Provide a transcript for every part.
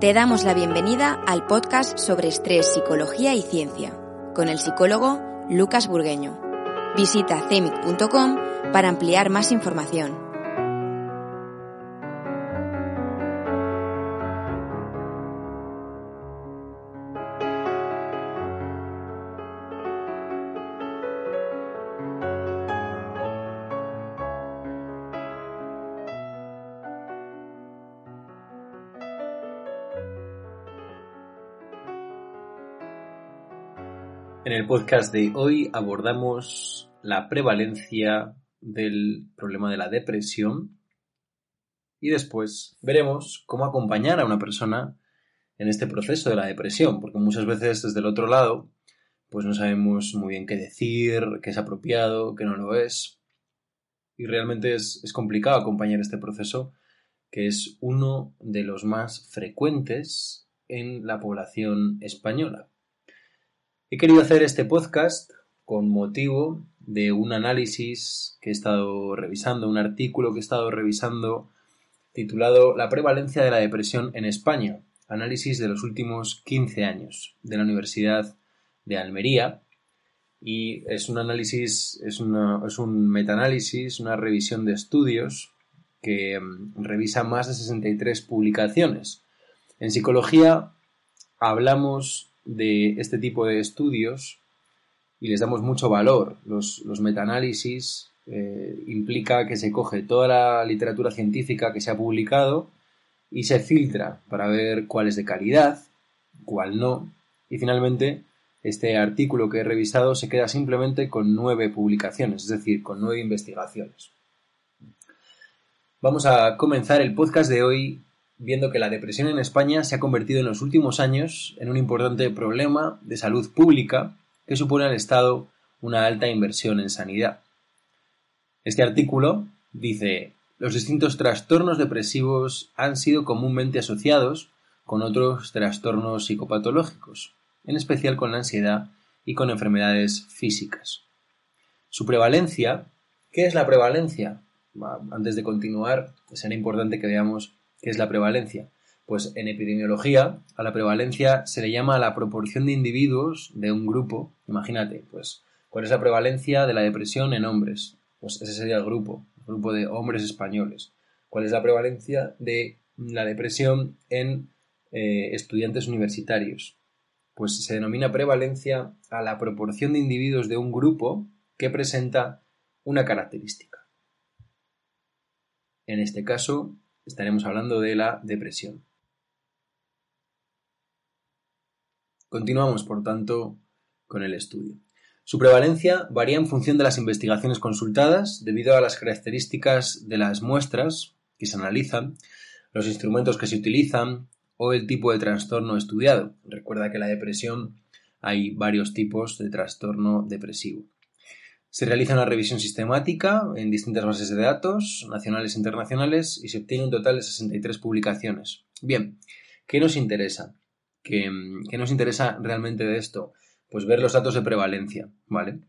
Te damos la bienvenida al podcast sobre estrés, psicología y ciencia, con el psicólogo Lucas Burgueño. Visita cemic.com para ampliar más información. En el podcast de hoy abordamos la prevalencia del problema de la depresión y después veremos cómo acompañar a una persona en este proceso de la depresión, porque muchas veces desde el otro lado pues no sabemos muy bien qué decir, qué es apropiado, qué no lo es y realmente es, es complicado acompañar este proceso que es uno de los más frecuentes en la población española. He querido hacer este podcast con motivo de un análisis que he estado revisando, un artículo que he estado revisando titulado La prevalencia de la depresión en España, análisis de los últimos 15 años de la Universidad de Almería. Y es un análisis, es, un metaanálisis, una revisión de estudios que mm, revisa más de 63 publicaciones. En psicología hablamos de este tipo de estudios y les damos mucho valor. Los, los metaanálisis eh, implica que se coge toda la literatura científica que se ha publicado y se filtra para ver cuál es de calidad, cuál no, y finalmente este artículo que he revisado se queda simplemente con nueve publicaciones, es decir, con nueve investigaciones. Vamos a comenzar el podcast de hoy viendo que la depresión en España se ha convertido en los últimos años en un importante problema de salud pública que supone al Estado una alta inversión en sanidad. Este artículo dice los distintos trastornos depresivos han sido comúnmente asociados con otros trastornos psicopatológicos, en especial con la ansiedad y con enfermedades físicas. Su prevalencia, ¿qué es la prevalencia? Antes de continuar, será importante que veamos ¿Qué es la prevalencia? Pues en epidemiología a la prevalencia se le llama la proporción de individuos de un grupo. Imagínate, pues, ¿cuál es la prevalencia de la depresión en hombres? Pues ese sería el grupo, el grupo de hombres españoles. ¿Cuál es la prevalencia de la depresión en eh, estudiantes universitarios? Pues se denomina prevalencia a la proporción de individuos de un grupo que presenta una característica. En este caso, estaremos hablando de la depresión. Continuamos, por tanto, con el estudio. Su prevalencia varía en función de las investigaciones consultadas debido a las características de las muestras que se analizan, los instrumentos que se utilizan o el tipo de trastorno estudiado. Recuerda que la depresión hay varios tipos de trastorno depresivo. Se realiza una revisión sistemática en distintas bases de datos, nacionales e internacionales, y se obtiene un total de 63 publicaciones. Bien, ¿qué nos interesa? ¿Qué, ¿Qué, nos interesa realmente de esto? Pues ver los datos de prevalencia, ¿vale?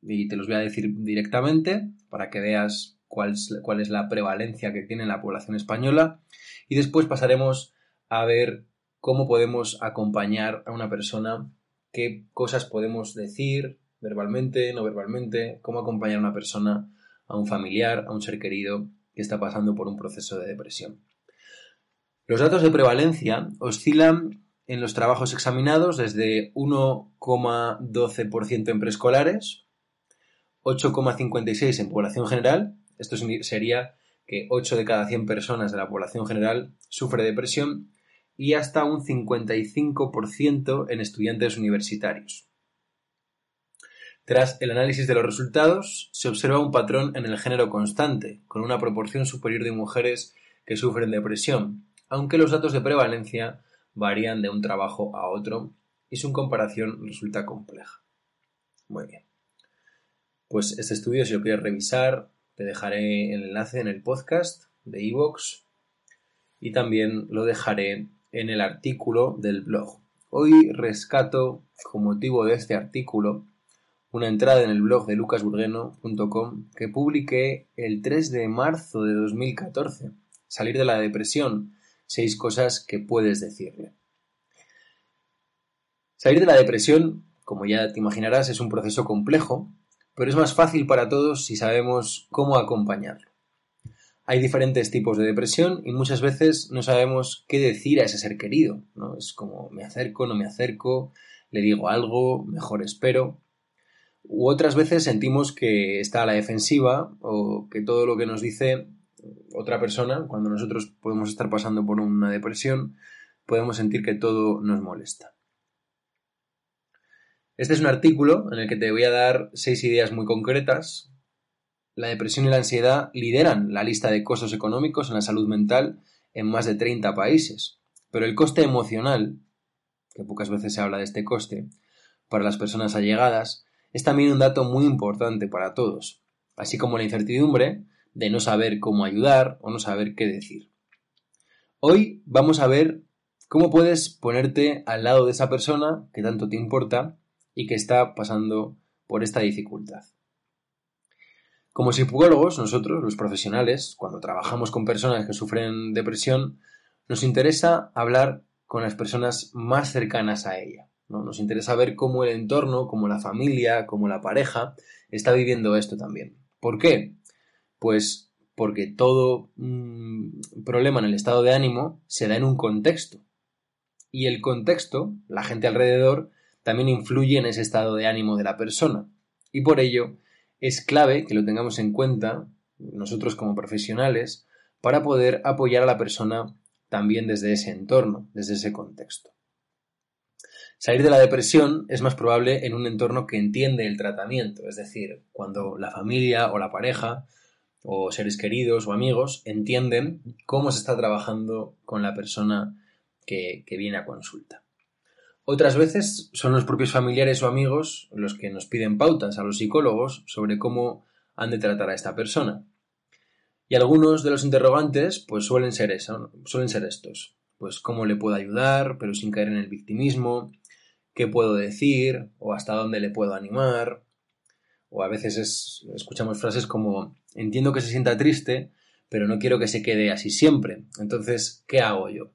Y te los voy a decir directamente para que veas cuál es, cuál es la prevalencia que tiene la población española. Y después pasaremos a ver cómo podemos acompañar a una persona, qué cosas podemos decir, verbalmente, no verbalmente, cómo acompañar a una persona, a un familiar, a un ser querido que está pasando por un proceso de depresión. Los datos de prevalencia oscilan en los trabajos examinados desde 1,12% en preescolares, 8,56% en población general, esto sería que 8 de cada 100 personas de la población general sufre depresión, y hasta un 55% en estudiantes universitarios. Tras el análisis de los resultados, se observa un patrón en el género constante, con una proporción superior de mujeres que sufren depresión, aunque los datos de prevalencia varían de un trabajo a otro y su comparación resulta compleja. Muy bien. Pues este estudio, si lo quieres revisar, te dejaré el enlace en el podcast de iVoox y también lo dejaré en el artículo del blog. Hoy rescato, con motivo de este artículo, una entrada en el blog de lucasburgueno.com que publiqué el 3 de marzo de 2014. Salir de la depresión, seis cosas que puedes decirle. Salir de la depresión, como ya te imaginarás, es un proceso complejo, pero es más fácil para todos si sabemos cómo acompañarlo. Hay diferentes tipos de depresión y muchas veces no sabemos qué decir a ese ser querido, ¿no? Es como me acerco, no me acerco, le digo algo, mejor espero. U otras veces sentimos que está a la defensiva o que todo lo que nos dice otra persona, cuando nosotros podemos estar pasando por una depresión, podemos sentir que todo nos molesta. Este es un artículo en el que te voy a dar seis ideas muy concretas. La depresión y la ansiedad lideran la lista de costos económicos en la salud mental en más de 30 países. Pero el coste emocional, que pocas veces se habla de este coste, para las personas allegadas, es también un dato muy importante para todos, así como la incertidumbre de no saber cómo ayudar o no saber qué decir. Hoy vamos a ver cómo puedes ponerte al lado de esa persona que tanto te importa y que está pasando por esta dificultad. Como psicólogos, nosotros, los profesionales, cuando trabajamos con personas que sufren depresión, nos interesa hablar con las personas más cercanas a ella. Nos interesa ver cómo el entorno, cómo la familia, cómo la pareja está viviendo esto también. ¿Por qué? Pues porque todo mm, problema en el estado de ánimo se da en un contexto. Y el contexto, la gente alrededor, también influye en ese estado de ánimo de la persona. Y por ello es clave que lo tengamos en cuenta nosotros como profesionales para poder apoyar a la persona también desde ese entorno, desde ese contexto. Salir de la depresión es más probable en un entorno que entiende el tratamiento, es decir, cuando la familia o la pareja o seres queridos o amigos entienden cómo se está trabajando con la persona que, viene a consulta. Otras veces son los propios familiares o amigos los que nos piden pautas a los psicólogos sobre cómo han de tratar a esta persona. Y algunos de los interrogantes pues suelen ser, eso, suelen ser estos. Pues cómo le puedo ayudar, pero sin caer en el victimismo, qué puedo decir o hasta dónde le puedo animar. O a veces escuchamos frases como entiendo que se sienta triste, pero no quiero que se quede así siempre. Entonces, ¿qué hago yo?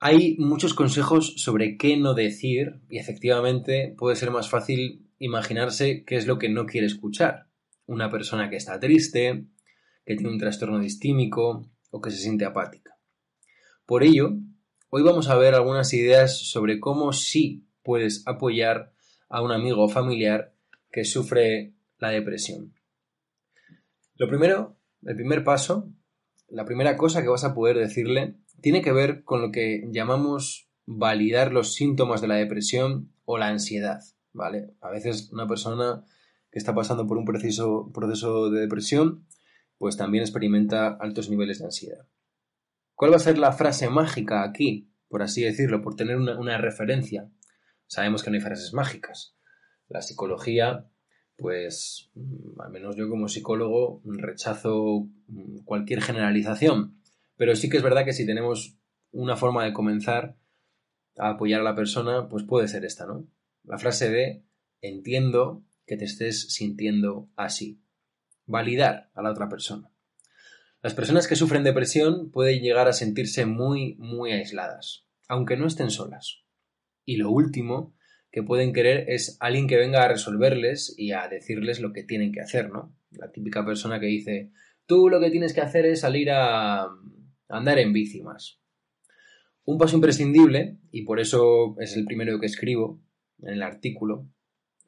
Hay muchos consejos sobre qué no decir y efectivamente puede ser más fácil imaginarse qué es lo que no quiere escuchar. Una persona que está triste, que tiene un trastorno distímico o que se siente apática. Por ello, Hoy vamos a ver algunas ideas sobre cómo sí puedes apoyar a un amigo o familiar que sufre la depresión. Lo primero, el primer paso, la primera cosa que vas a poder decirle tiene que ver con lo que llamamos validar los síntomas de la depresión o la ansiedad, ¿vale? A veces una persona que está pasando por un proceso, proceso de depresión, pues también experimenta altos niveles de ansiedad. ¿Cuál va a ser la frase mágica aquí, por así decirlo, por tener una, referencia? Sabemos que no hay frases mágicas. La psicología, pues, mm, al menos yo como psicólogo, rechazo mm, cualquier generalización. Pero sí que es verdad que si tenemos una forma de comenzar a apoyar a la persona, pues puede ser esta, ¿no? La frase de entiendo que te estés sintiendo así. Validar a la otra persona. Las personas que sufren depresión pueden llegar a sentirse muy, muy aisladas, aunque no estén solas. Y lo último que pueden querer es alguien que venga a resolverles y a decirles lo que tienen que hacer, ¿no? La típica persona que dice, tú lo que tienes que hacer es salir a andar en bici más. Un paso imprescindible, y por eso es el primero que escribo en el artículo,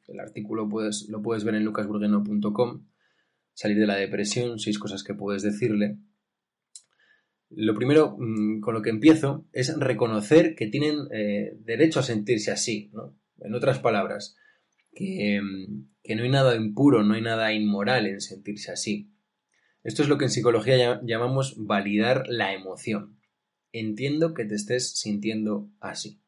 el artículo lo puedes ver en lucasburgueno.com, salir de la depresión, seis cosas que puedes decirle. Lo primero mm, con lo que empiezo es reconocer que tienen eh, derecho a sentirse así. ¿no? En otras palabras, que, que no hay nada impuro, no hay nada inmoral en sentirse así. Esto es lo que en psicología llamamos validar la emoción. Entiendo que te estés sintiendo así.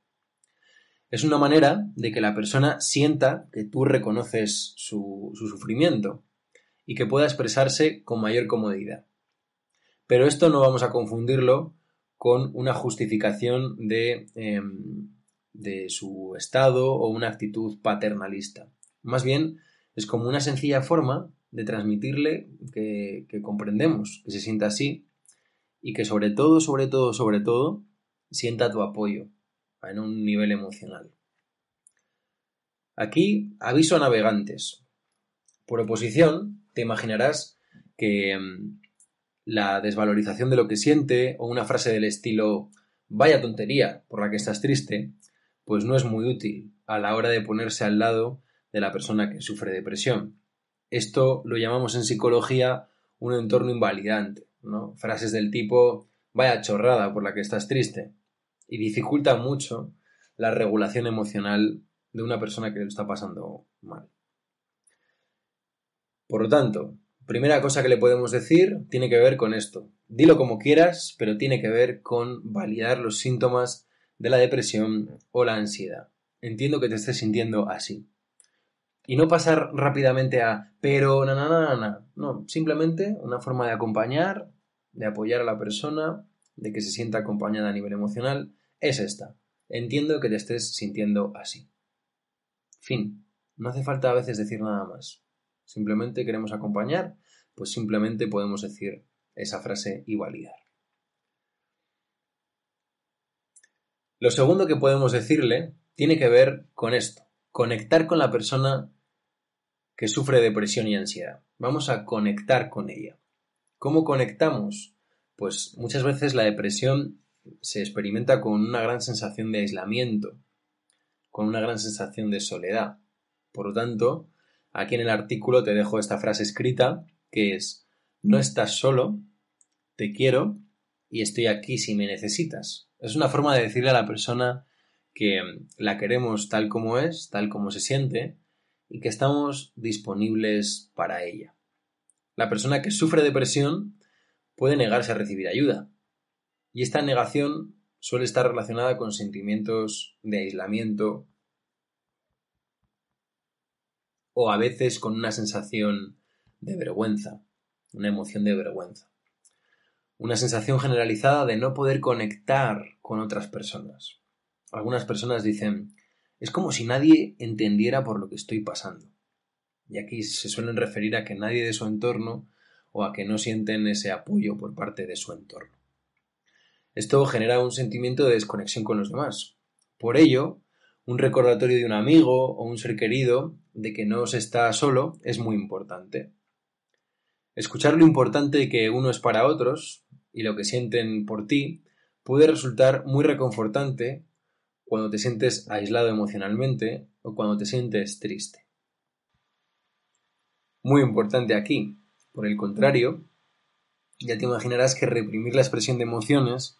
Es una manera de que la persona sienta que tú reconoces su, sufrimiento y que pueda expresarse con mayor comodidad. Pero esto no vamos a confundirlo con una justificación de, em, de su estado o una actitud paternalista. Más bien, es como una sencilla forma de transmitirle que, que, comprendemos, que se sienta así y que sobre todo, sobre todo, sobre todo, sienta tu apoyo en un nivel emocional. Aquí, aviso a navegantes. Por oposición, te imaginarás que mm, la desvalorización de lo que siente o una frase del estilo vaya tontería por la que estás triste, pues no es muy útil a la hora de ponerse al lado de la persona que sufre depresión. Esto lo llamamos en psicología un entorno invalidante, ¿no? Frases del tipo vaya chorrada por la que estás triste y dificulta mucho la regulación emocional de una persona que lo está pasando mal. Por lo tanto, primera cosa que le podemos decir tiene que ver con esto. Dilo como quieras, pero tiene que ver con validar los síntomas de la depresión o la ansiedad. Entiendo que te estés sintiendo así. Y no pasar rápidamente a pero na, na, na, na. No, simplemente una forma de acompañar, de apoyar a la persona, de que se sienta acompañada a nivel emocional, es esta. Entiendo que te estés sintiendo así. Fin. No hace falta a veces decir nada más. Simplemente queremos acompañar, pues simplemente podemos decir esa frase y validar. Lo segundo que podemos decirle tiene que ver con esto, conectar con la persona que sufre depresión y ansiedad. Vamos a conectar con ella. ¿Cómo conectamos? Pues muchas veces la depresión se experimenta con una gran sensación de aislamiento, con una gran sensación de soledad. Por lo tanto, aquí en el artículo te dejo esta frase escrita que es no estás solo, te quiero y estoy aquí si me necesitas. Es una forma de decirle a la persona que la queremos tal como es, tal como se siente, y que estamos disponibles para ella. La persona que sufre depresión puede negarse a recibir ayuda, y esta negación suele estar relacionada con sentimientos de aislamiento o a veces con una sensación de vergüenza, una emoción de vergüenza. Una sensación generalizada de no poder conectar con otras personas. Algunas personas dicen, es como si nadie entendiera por lo que estoy pasando. Y aquí se suelen referir a que nadie de su entorno o a que no sienten ese apoyo por parte de su entorno. Esto genera un sentimiento de desconexión con los demás. Por ello, un recordatorio de un amigo o un ser querido de que no se está solo es muy importante. Escuchar lo importante que uno es para otros y lo que sienten por ti puede resultar muy reconfortante cuando te sientes aislado emocionalmente o cuando te sientes triste. Muy importante aquí, por el contrario, ya te imaginarás que reprimir la expresión de emociones,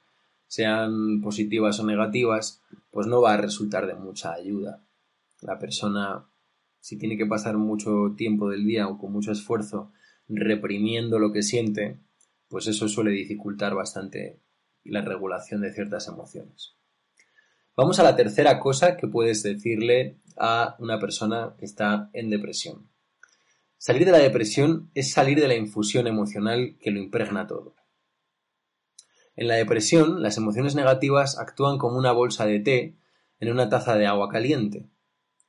sean positivas o negativas, pues no va a resultar de mucha ayuda. La persona, si tiene que pasar mucho tiempo del día o con mucho esfuerzo reprimiendo lo que siente, pues eso suele dificultar bastante la regulación de ciertas emociones. Vamos a la tercera cosa que puedes decirle a una persona que está en depresión. Salir de la depresión es salir de la infusión emocional que lo impregna todo. En la depresión, las emociones negativas actúan como una bolsa de té en una taza de agua caliente.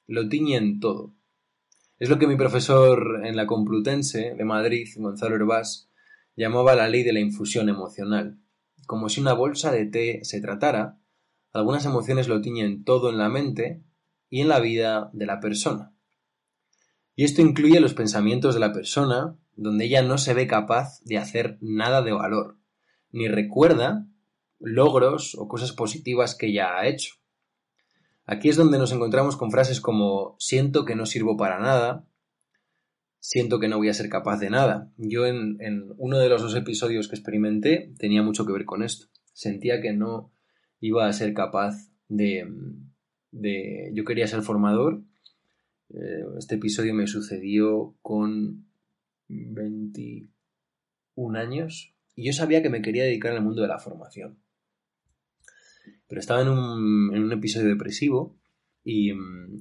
Lo tiñen todo. Es lo que mi profesor en la Complutense de Madrid, Gonzalo Herbás, llamaba la ley de la infusión emocional. Como si una bolsa de té se tratara, algunas emociones lo tiñen todo en la mente y en la vida de la persona. Y esto incluye los pensamientos de la persona, donde ella no se ve capaz de hacer nada de valor, ni recuerda logros o cosas positivas que ella ha hecho. Aquí es donde nos encontramos con frases como siento que no sirvo para nada, siento que no voy a ser capaz de nada. Yo en, en uno de los dos episodios que experimenté tenía mucho que ver con esto. Sentía que no iba a ser capaz de, de... Yo quería ser formador Eh, este episodio me sucedió con 21 años y yo sabía que me quería dedicar al mundo de la formación. Pero estaba en un, en un episodio depresivo y,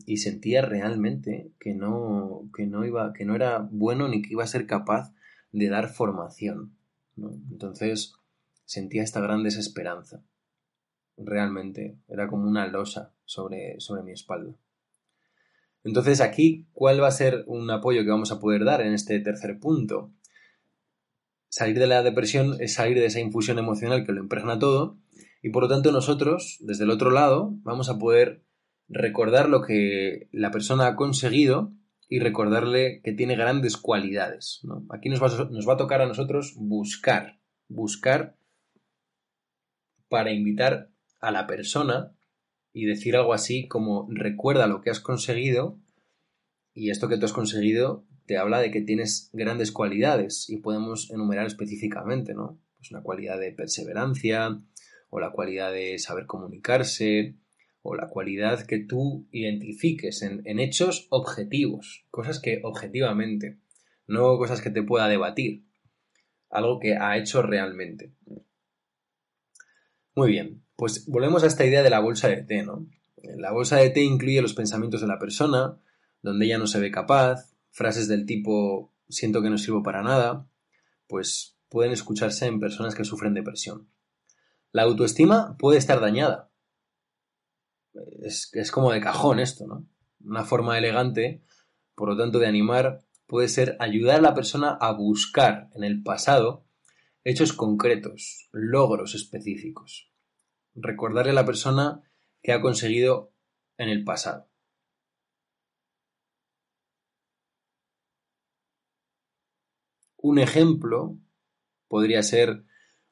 y, sentía realmente que no, que, no iba, que no era bueno ni que iba a ser capaz de dar formación. Entonces sentía esta gran desesperanza. Realmente era como una losa sobre, sobre mi espalda. Entonces aquí, ¿cuál va a ser un apoyo que vamos a poder dar en este tercer punto? Salir de la depresión es salir de esa infusión emocional que lo impregna todo y por lo tanto nosotros, desde el otro lado, vamos a poder recordar lo que la persona ha conseguido y recordarle que tiene grandes cualidades. Aquí nos va, nos va a tocar a nosotros buscar, buscar para invitar a la persona y decir algo así como recuerda lo que has conseguido y esto que tú has conseguido te habla de que tienes grandes cualidades y podemos enumerar específicamente, ¿no? Pues una cualidad de perseverancia o la cualidad de saber comunicarse o la cualidad que tú identifiques en, en hechos objetivos, cosas que objetivamente, no cosas que te pueda debatir, algo que ha hecho realmente. Muy bien, pues volvemos a esta idea de la bolsa de té, ¿no? La bolsa de té incluye los pensamientos de la persona, donde ella no se ve capaz, frases del tipo siento que no sirvo para nada, pues pueden escucharse en personas que sufren depresión. La autoestima puede estar dañada. Es, es como de cajón esto, ¿no? Una forma elegante, por lo tanto, de animar puede ser ayudar a la persona a buscar en el pasado hechos concretos, logros específicos recordarle a la persona que ha conseguido en el pasado. Un ejemplo podría ser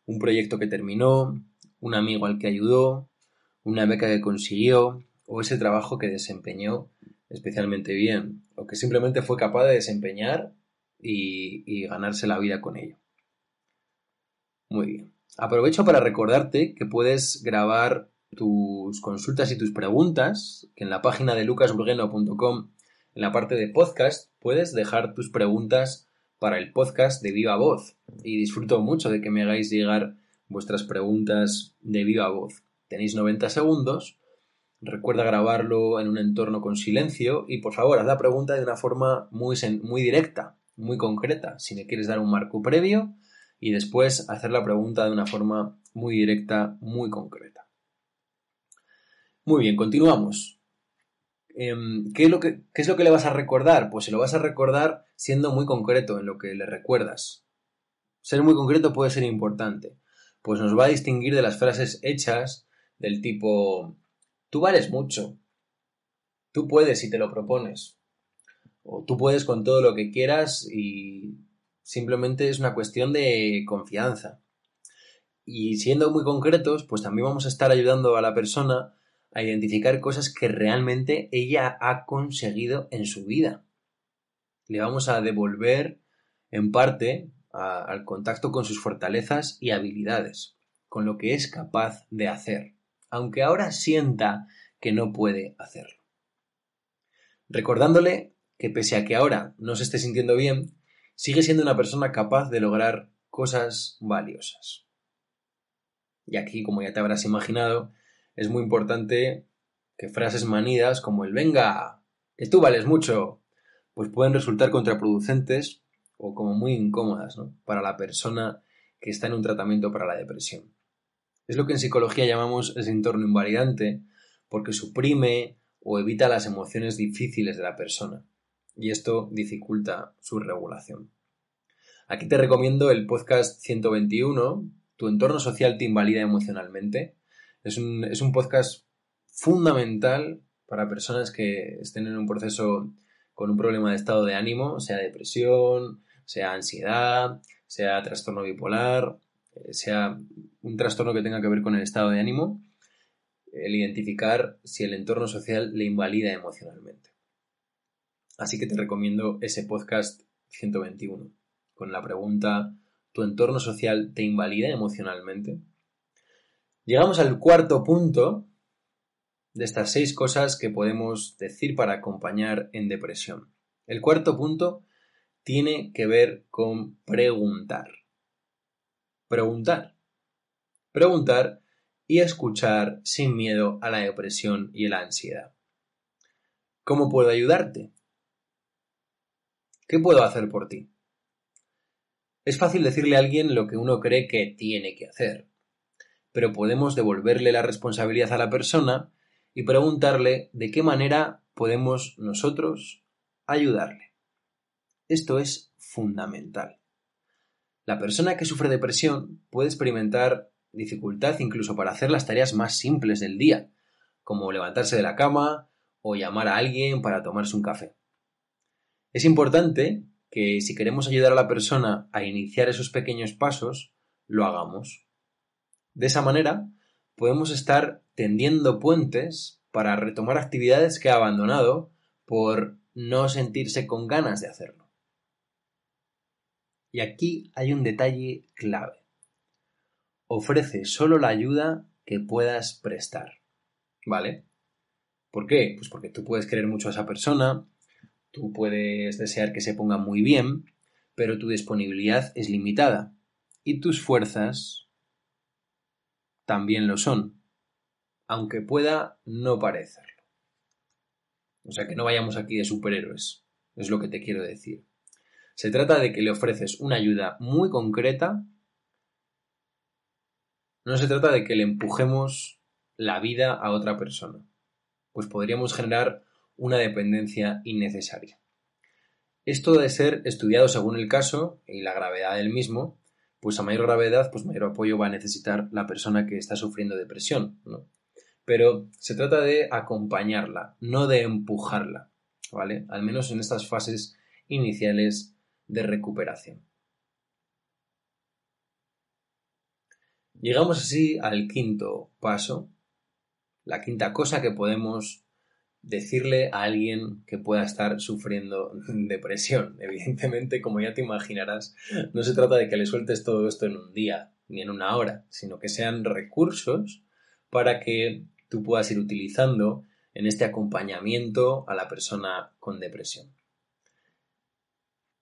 un proyecto que terminó, un amigo al que ayudó, una beca que consiguió o ese trabajo que desempeñó especialmente bien o que simplemente fue capaz de desempeñar y, y ganarse la vida con ello. Muy bien. Aprovecho para recordarte que puedes grabar tus consultas y tus preguntas, que en la página de lucasburgueno.com, en la parte de podcast, puedes dejar tus preguntas para el podcast de viva voz. Y disfruto mucho de que me hagáis llegar vuestras preguntas de viva voz. Tenéis 90 segundos. Recuerda grabarlo en un entorno con silencio y por favor haz la pregunta de una forma muy, muy directa, muy concreta. Si me quieres dar un marco previo, y después hacer la pregunta de una forma muy directa, muy concreta. Muy bien, continuamos. Em, ¿qué, es lo que, ¿Qué es lo que le vas a recordar? Pues se lo vas a recordar siendo muy concreto en lo que le recuerdas. Ser muy concreto puede ser importante, pues nos va a distinguir de las frases hechas del tipo tú vales mucho, tú puedes si te lo propones, o tú puedes con todo lo que quieras y Simplemente es una cuestión de confianza. Y siendo muy concretos, pues también vamos a estar ayudando a la persona a identificar cosas que realmente ella ha conseguido en su vida. Le vamos a devolver en parte al contacto con sus fortalezas y habilidades, con lo que es capaz de hacer, aunque ahora sienta que no puede hacerlo. Recordándole que pese a que ahora no se esté sintiendo bien, sigue siendo una persona capaz de lograr cosas valiosas. Y aquí, como ya te habrás imaginado, es muy importante que frases manidas como el venga, que tú vales mucho, pues pueden resultar contraproducentes o como muy incómodas para la persona que está en un tratamiento para la depresión. Es lo que en psicología llamamos ese entorno invalidante porque suprime o evita las emociones difíciles de la persona y esto dificulta su regulación. Aquí te recomiendo el podcast 121, Tu entorno social te invalida emocionalmente. Es un, es un podcast fundamental para personas que estén en un proceso con un problema de estado de ánimo, sea depresión, sea ansiedad, sea trastorno bipolar, eh, sea un trastorno que tenga que ver con el estado de ánimo, el identificar si el entorno social le invalida emocionalmente. Así que te recomiendo ese podcast 121 con la pregunta ¿Tu entorno social te invalida emocionalmente? Llegamos al cuarto punto de estas seis cosas que podemos decir para acompañar en depresión. El cuarto punto tiene que ver con preguntar. Preguntar. Preguntar y escuchar sin miedo a la depresión y la ansiedad. ¿Cómo puedo ayudarte? ¿Qué puedo hacer por ti? Es fácil decirle a alguien lo que uno cree que tiene que hacer, pero podemos devolverle la responsabilidad a la persona y preguntarle de qué manera podemos nosotros ayudarle. Esto es fundamental. La persona que sufre depresión puede experimentar dificultad incluso para hacer las tareas más simples del día, como levantarse de la cama o llamar a alguien para tomarse un café. Es importante que si queremos ayudar a la persona a iniciar esos pequeños pasos, lo hagamos. De esa manera, podemos estar tendiendo puentes para retomar actividades que ha abandonado por no sentirse con ganas de hacerlo. Y aquí hay un detalle clave. Ofrece solo la ayuda que puedas prestar. ¿Vale? ¿Por qué? Pues porque tú puedes querer mucho a esa persona, Tú puedes desear que se ponga muy bien, pero tu disponibilidad es limitada y tus fuerzas también lo son, aunque pueda no parecerlo. O sea que no vayamos aquí de superhéroes, es lo que te quiero decir. Se trata de que le ofreces una ayuda muy concreta. No se trata de que le empujemos la vida a otra persona, pues podríamos generar una dependencia innecesaria. Esto debe ser estudiado según el caso y la gravedad del mismo, pues a mayor gravedad, pues mayor apoyo va a necesitar la persona que está sufriendo depresión, Pero se trata de acompañarla, no de empujarla, ¿vale? Al menos en estas fases iniciales de recuperación. Llegamos así al quinto paso, la quinta cosa que podemos decirle a alguien que pueda estar sufriendo depresión. Evidentemente, como ya te imaginarás, no se trata de que le sueltes todo esto en un día ni en una hora, sino que sean recursos para que tú puedas ir utilizando en este acompañamiento a la persona con depresión.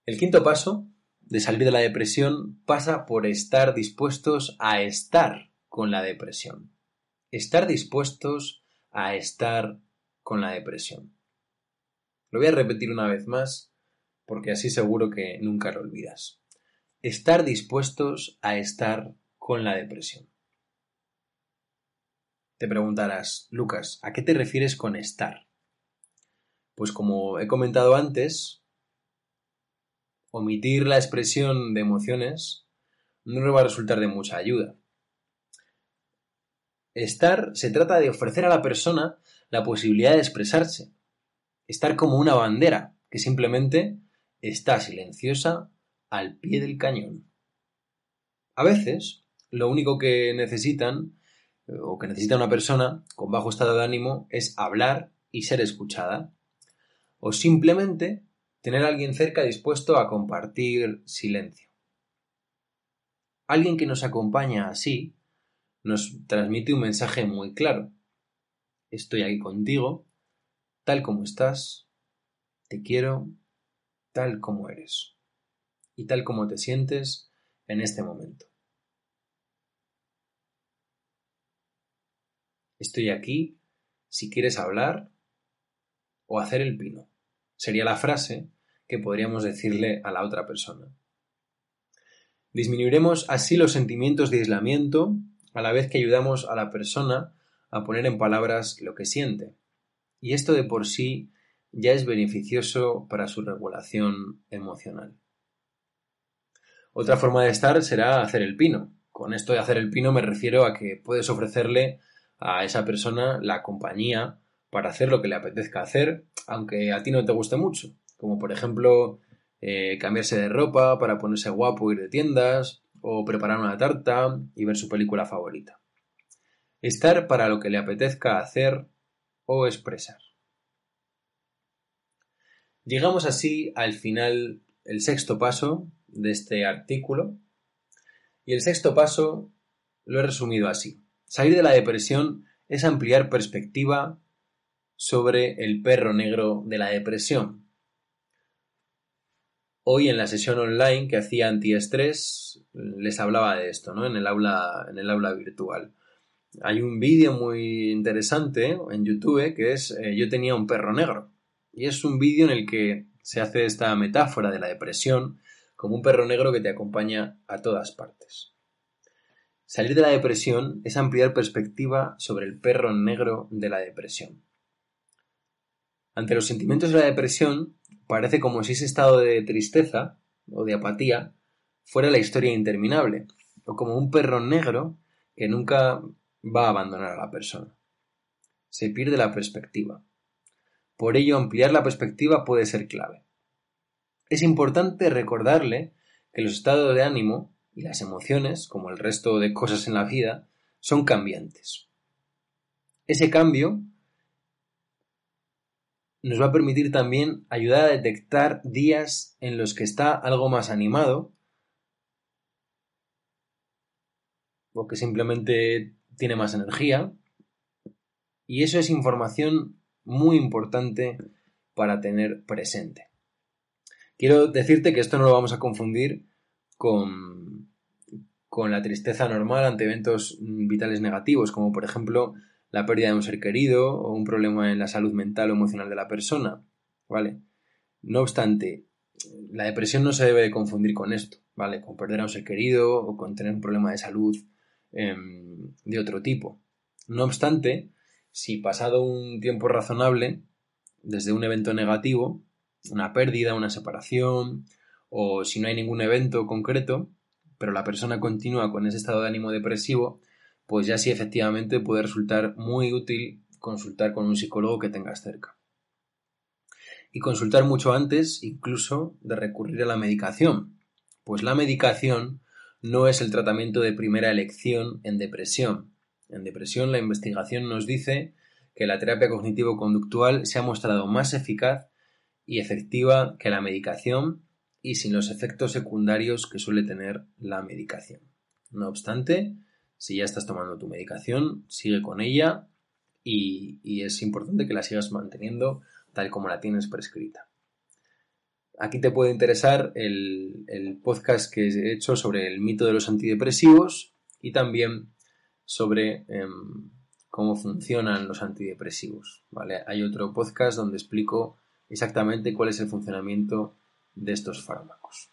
El quinto paso de salir de la depresión pasa por estar dispuestos a estar con la depresión. Estar dispuestos a estar con la depresión. Lo voy a repetir una vez más porque así seguro que nunca lo olvidas. Estar dispuestos a estar con la depresión. Te preguntarás, Lucas, ¿a qué te refieres con estar? Pues como he comentado antes, omitir la expresión de emociones no nos va a resultar de mucha ayuda. Estar se trata de ofrecer a la persona la posibilidad de expresarse, estar como una bandera que simplemente está silenciosa al pie del cañón. A veces, lo único que necesitan, o que necesita una persona con bajo estado de ánimo, es hablar y ser escuchada, o simplemente tener a alguien cerca dispuesto a compartir silencio. Alguien que nos acompaña así nos transmite un mensaje muy claro. Estoy aquí contigo, tal como estás, te quiero, tal como eres y tal como te sientes en este momento. Estoy aquí si quieres hablar o hacer el pino. Sería la frase que podríamos decirle a la otra persona. Disminuiremos así los sentimientos de aislamiento a la vez que ayudamos a la persona a poner en palabras lo que siente. Y esto de por sí ya es beneficioso para su regulación emocional. Otra forma de estar será hacer el pino. Con esto de hacer el pino me refiero a que puedes ofrecerle a esa persona la compañía para hacer lo que le apetezca hacer, aunque a ti no te guste mucho, como por ejemplo eh, cambiarse de ropa para ponerse guapo, ir de tiendas, o preparar una tarta y ver su película favorita. Estar para lo que le apetezca hacer o expresar. Llegamos así al final, el sexto paso de este artículo. Y el sexto paso lo he resumido así. Salir de la depresión es ampliar perspectiva sobre el perro negro de la depresión. Hoy en la sesión online que hacía antiestrés les hablaba de esto, ¿no? En el aula, en el aula virtual. Hay un vídeo muy interesante en YouTube que es eh, Yo tenía un perro negro. Y es un vídeo en el que se hace esta metáfora de la depresión como un perro negro que te acompaña a todas partes. Salir de la depresión es ampliar perspectiva sobre el perro negro de la depresión. Ante los sentimientos de la depresión, parece como si ese estado de tristeza o de apatía fuera la historia interminable, o como un perro negro que nunca va a abandonar a la persona. Se pierde la perspectiva. Por ello, ampliar la perspectiva puede ser clave. Es importante recordarle que los estados de ánimo y las emociones, como el resto de cosas en la vida, son cambiantes. Ese cambio nos va a permitir también ayudar a detectar días en los que está algo más animado o que simplemente tiene más energía. Y eso es información muy importante para tener presente. Quiero decirte que esto no lo vamos a confundir con, con la tristeza normal ante eventos vitales negativos, como por ejemplo la pérdida de un ser querido o un problema en la salud mental o emocional de la persona. ¿Vale? No obstante, la depresión no se debe de confundir con esto, ¿vale? Con perder a un ser querido o con tener un problema de salud em, de otro tipo. No obstante, si pasado un tiempo razonable, desde un evento negativo, una pérdida, una separación, o si no hay ningún evento concreto, pero la persona continúa con ese estado de ánimo depresivo, pues ya sí efectivamente puede resultar muy útil consultar con un psicólogo que tengas cerca. Y consultar mucho antes incluso de recurrir a la medicación, pues la medicación no es el tratamiento de primera elección en depresión. En depresión la investigación nos dice que la terapia cognitivo-conductual se ha mostrado más eficaz y efectiva que la medicación y sin los efectos secundarios que suele tener la medicación. No obstante, si ya estás tomando tu medicación, sigue con ella y, es importante que la sigas manteniendo tal como la tienes prescrita. Aquí te puede interesar el, podcast que he hecho sobre el mito de los antidepresivos y también sobre em, cómo funcionan los antidepresivos. ¿vale? Hay otro podcast donde explico exactamente cuál es el funcionamiento de estos fármacos.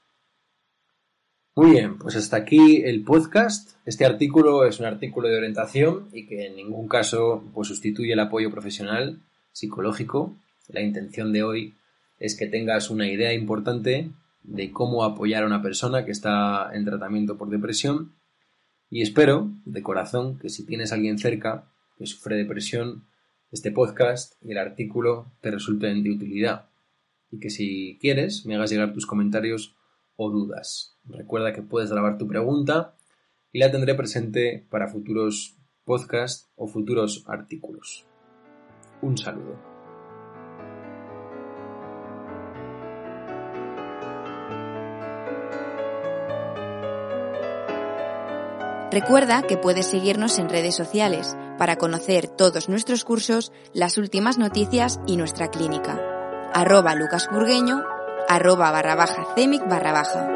Muy bien, pues hasta aquí el podcast. Este artículo es un artículo de orientación y que en ningún caso pues, sustituye el apoyo profesional psicológico. La intención de hoy es que tengas una idea importante de cómo apoyar a una persona que está en tratamiento por depresión y espero de corazón que si tienes a alguien cerca que sufre depresión, este podcast y el artículo te resulten de utilidad y que si quieres me hagas llegar tus comentarios o dudas. Recuerda que puedes grabar tu pregunta y la tendré presente para futuros podcasts o futuros artículos. Un saludo. Recuerda que puedes seguirnos en redes sociales para conocer todos nuestros cursos, las últimas noticias y nuestra clínica. Arroba lucasburgueño, arroba barra baja cemic barra baja.